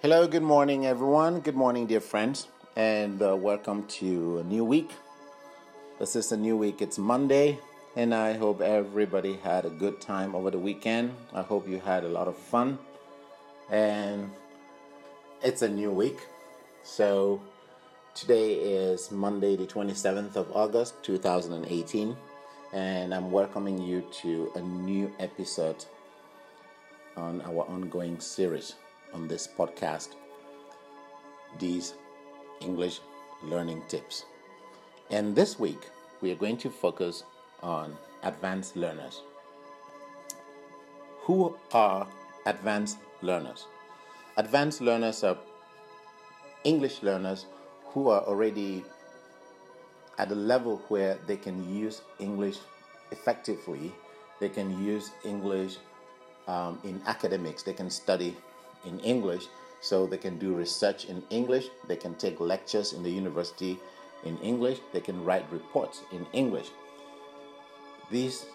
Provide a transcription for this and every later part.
Hello, good morning, everyone. Good morning, dear friends, and uh, welcome to a new week. This is a new week. It's Monday, and I hope everybody had a good time over the weekend. I hope you had a lot of fun, and it's a new week. So, today is Monday, the 27th of August, 2018, and I'm welcoming you to a new episode on our ongoing series on this podcast these English learning tips. And this week, we are going to focus on advanced learners. Who are advanced learners? Advanced learners are English learners who are already at a level where they can use English effectively. They can use English um, in academics, they can study in English, so they can do research in English, they can take lectures in the university in English, they can write reports in English. These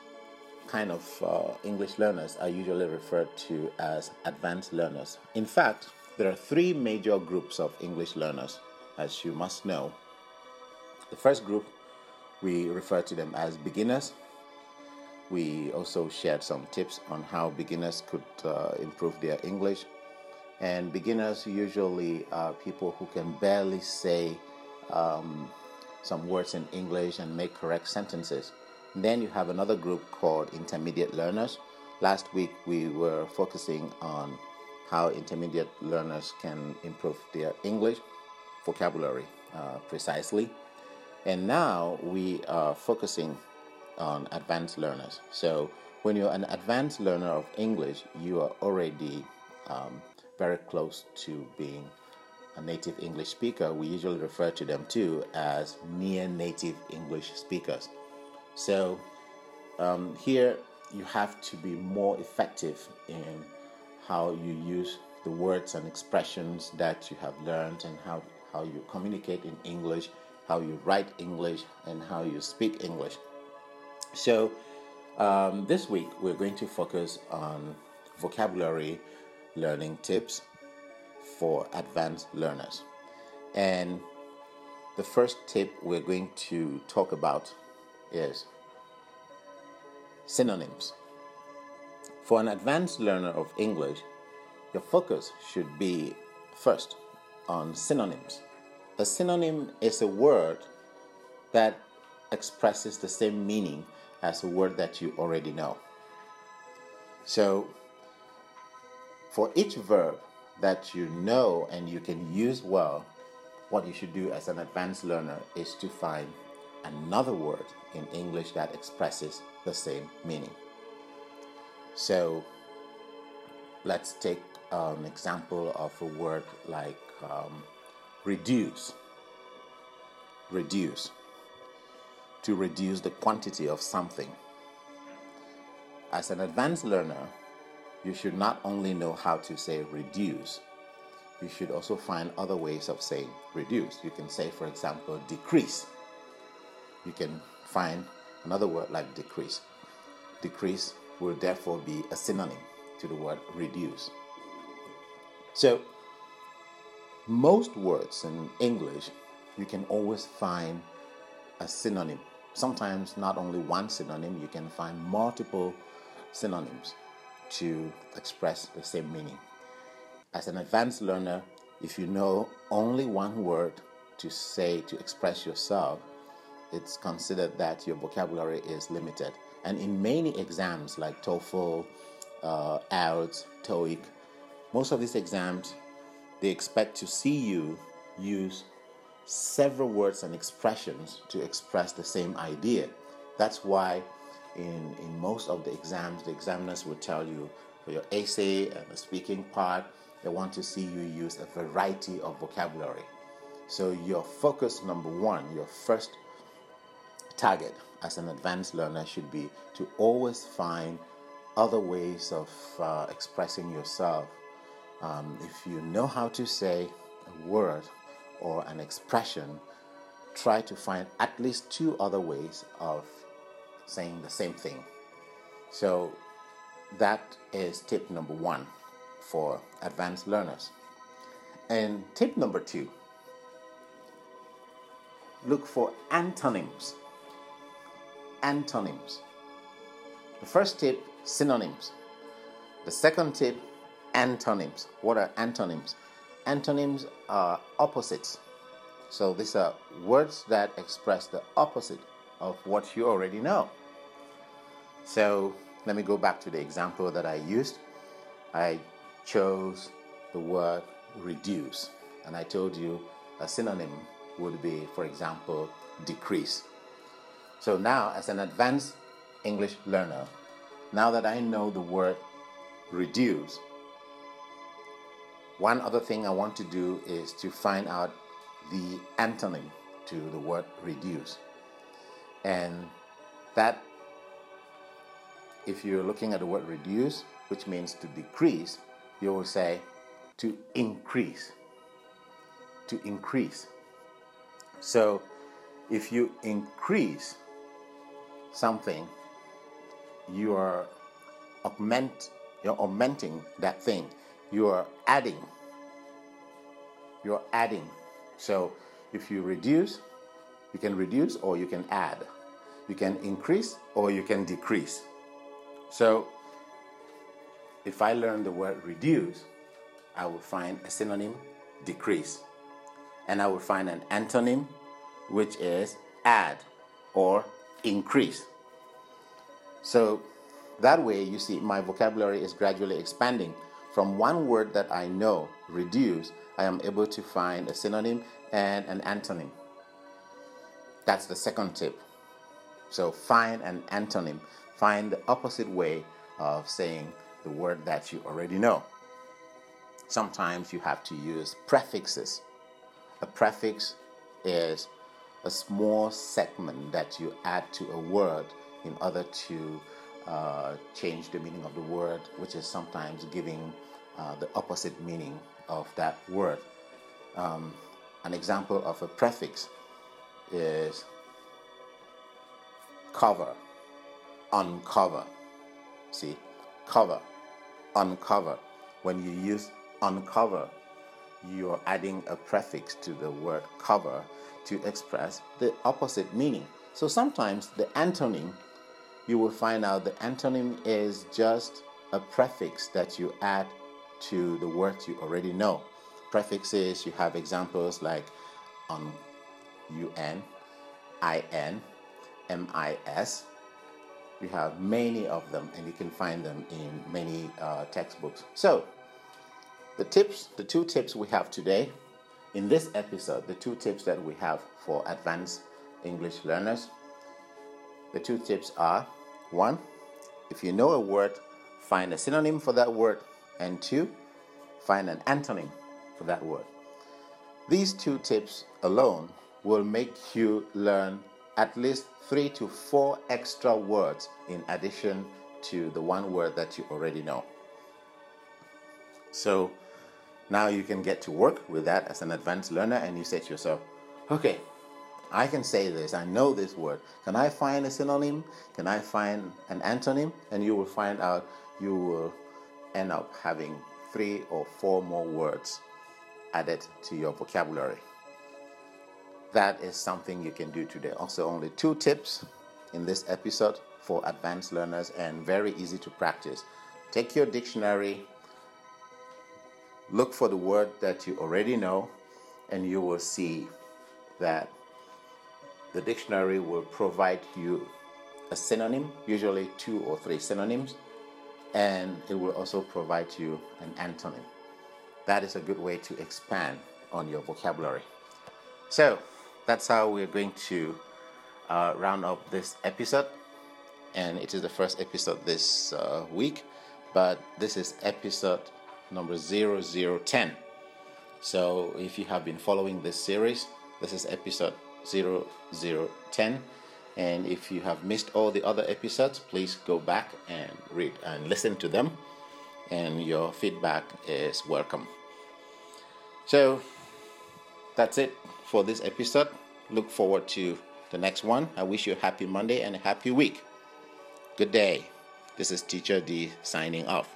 kind of uh, English learners are usually referred to as advanced learners. In fact, there are three major groups of English learners, as you must know. The first group, we refer to them as beginners. We also shared some tips on how beginners could uh, improve their English. And beginners usually are people who can barely say um, some words in English and make correct sentences. And then you have another group called intermediate learners. Last week we were focusing on how intermediate learners can improve their English vocabulary uh, precisely. And now we are focusing on advanced learners. So when you're an advanced learner of English, you are already um, very close to being a native English speaker. We usually refer to them too as near native English speakers. So um, here you have to be more effective in how you use the words and expressions that you have learned and how, how you communicate in English, how you write English, and how you speak English. So, um, this week we're going to focus on vocabulary learning tips for advanced learners. And the first tip we're going to talk about is synonyms. For an advanced learner of English, your focus should be first on synonyms. A synonym is a word that expresses the same meaning as a word that you already know. So, for each verb that you know and you can use well, what you should do as an advanced learner is to find another word in English that expresses the same meaning. So, let's take an example of a word like um, reduce. Reduce. To reduce the quantity of something. As an advanced learner, you should not only know how to say reduce, you should also find other ways of saying reduce. You can say, for example, decrease. You can find another word like decrease. Decrease will therefore be a synonym to the word reduce. So, most words in English, you can always find a synonym. Sometimes not only one synonym, you can find multiple synonyms to express the same meaning. As an advanced learner, if you know only one word to say to express yourself, it's considered that your vocabulary is limited. And in many exams like TOEFL, uh, IELTS, TOEIC, most of these exams, they expect to see you use several words and expressions to express the same idea. That's why in, in most of the exams, the examiners will tell you for your essay and the speaking part, they want to see you use a variety of vocabulary. So, your focus number one, your first target as an advanced learner should be to always find other ways of uh, expressing yourself. Um, if you know how to say a word or an expression, try to find at least two other ways of saying the same thing. So that is tip number one for advanced learners. And tip number two look for antonyms. Antonyms. The first tip synonyms. The second tip antonyms. What are antonyms? Antonyms are opposites. So these are words that express the opposite of what you already know. So let me go back to the example that I used. I chose the word reduce, and I told you a synonym would be, for example, decrease. So now, as an advanced English learner, now that I know the word reduce, one other thing I want to do is to find out the antonym to the word reduce. And that, if you're looking at the word reduce, which means to decrease, you will say to increase. To increase. So if you increase something, you are augment you're augmenting that thing. You are adding. You're adding. So if you reduce, you can reduce or you can add. You can increase or you can decrease. So if I learn the word reduce, I will find a synonym decrease. And I will find an antonym which is add or increase. So that way, you see, my vocabulary is gradually expanding. From one word that I know, reduce, I am able to find a synonym and an antonym. That's the second tip. So find an antonym, find the opposite way of saying the word that you already know. Sometimes you have to use prefixes. A prefix is a small segment that you add to a word in order to uh, change the meaning of the word, which is sometimes giving uh, the opposite meaning of that word. Um, an example of a prefix is cover, uncover. See, cover, uncover. When you use uncover, you're adding a prefix to the word cover to express the opposite meaning. So sometimes the antonym, you will find out the antonym is just a prefix that you add to the words you already know. Prefixes, you have examples like on un, in, mis. You have many of them, and you can find them in many uh, textbooks. So, the tips, the two tips we have today in this episode, the two tips that we have for advanced English learners, the two tips are one, if you know a word, find a synonym for that word, and two, find an antonym for that word. These two tips alone will make you learn at least three to four extra words in addition to the one word that you already know. So, now you can get to work with that as an advanced learner and you say to yourself, okay, I can say this, I know this word. Can I find a synonym? Can I find an antonym? And you will find out you will end up having three or four more words added to your vocabulary. That is something you can do today. Also, only two tips in this episode for advanced learners and very easy to practice. Take your dictionary, look for the word that you already know, and you will see that the dictionary will provide you a synonym, usually two or three synonyms, and it will also provide you an antonym. That is a good way to expand on your vocabulary. So, that's how we're going to uh, round up this episode. And it is the first episode this uh, week, but this is episode number 0010. So if you have been following this series, this is episode 0010. And if you have missed all the other episodes, please go back and read and listen to them. And your feedback is welcome. So that's it for this episode. Look forward to the next one. I wish you a happy Monday and a happy week. Good day. This is Teacher D signing off.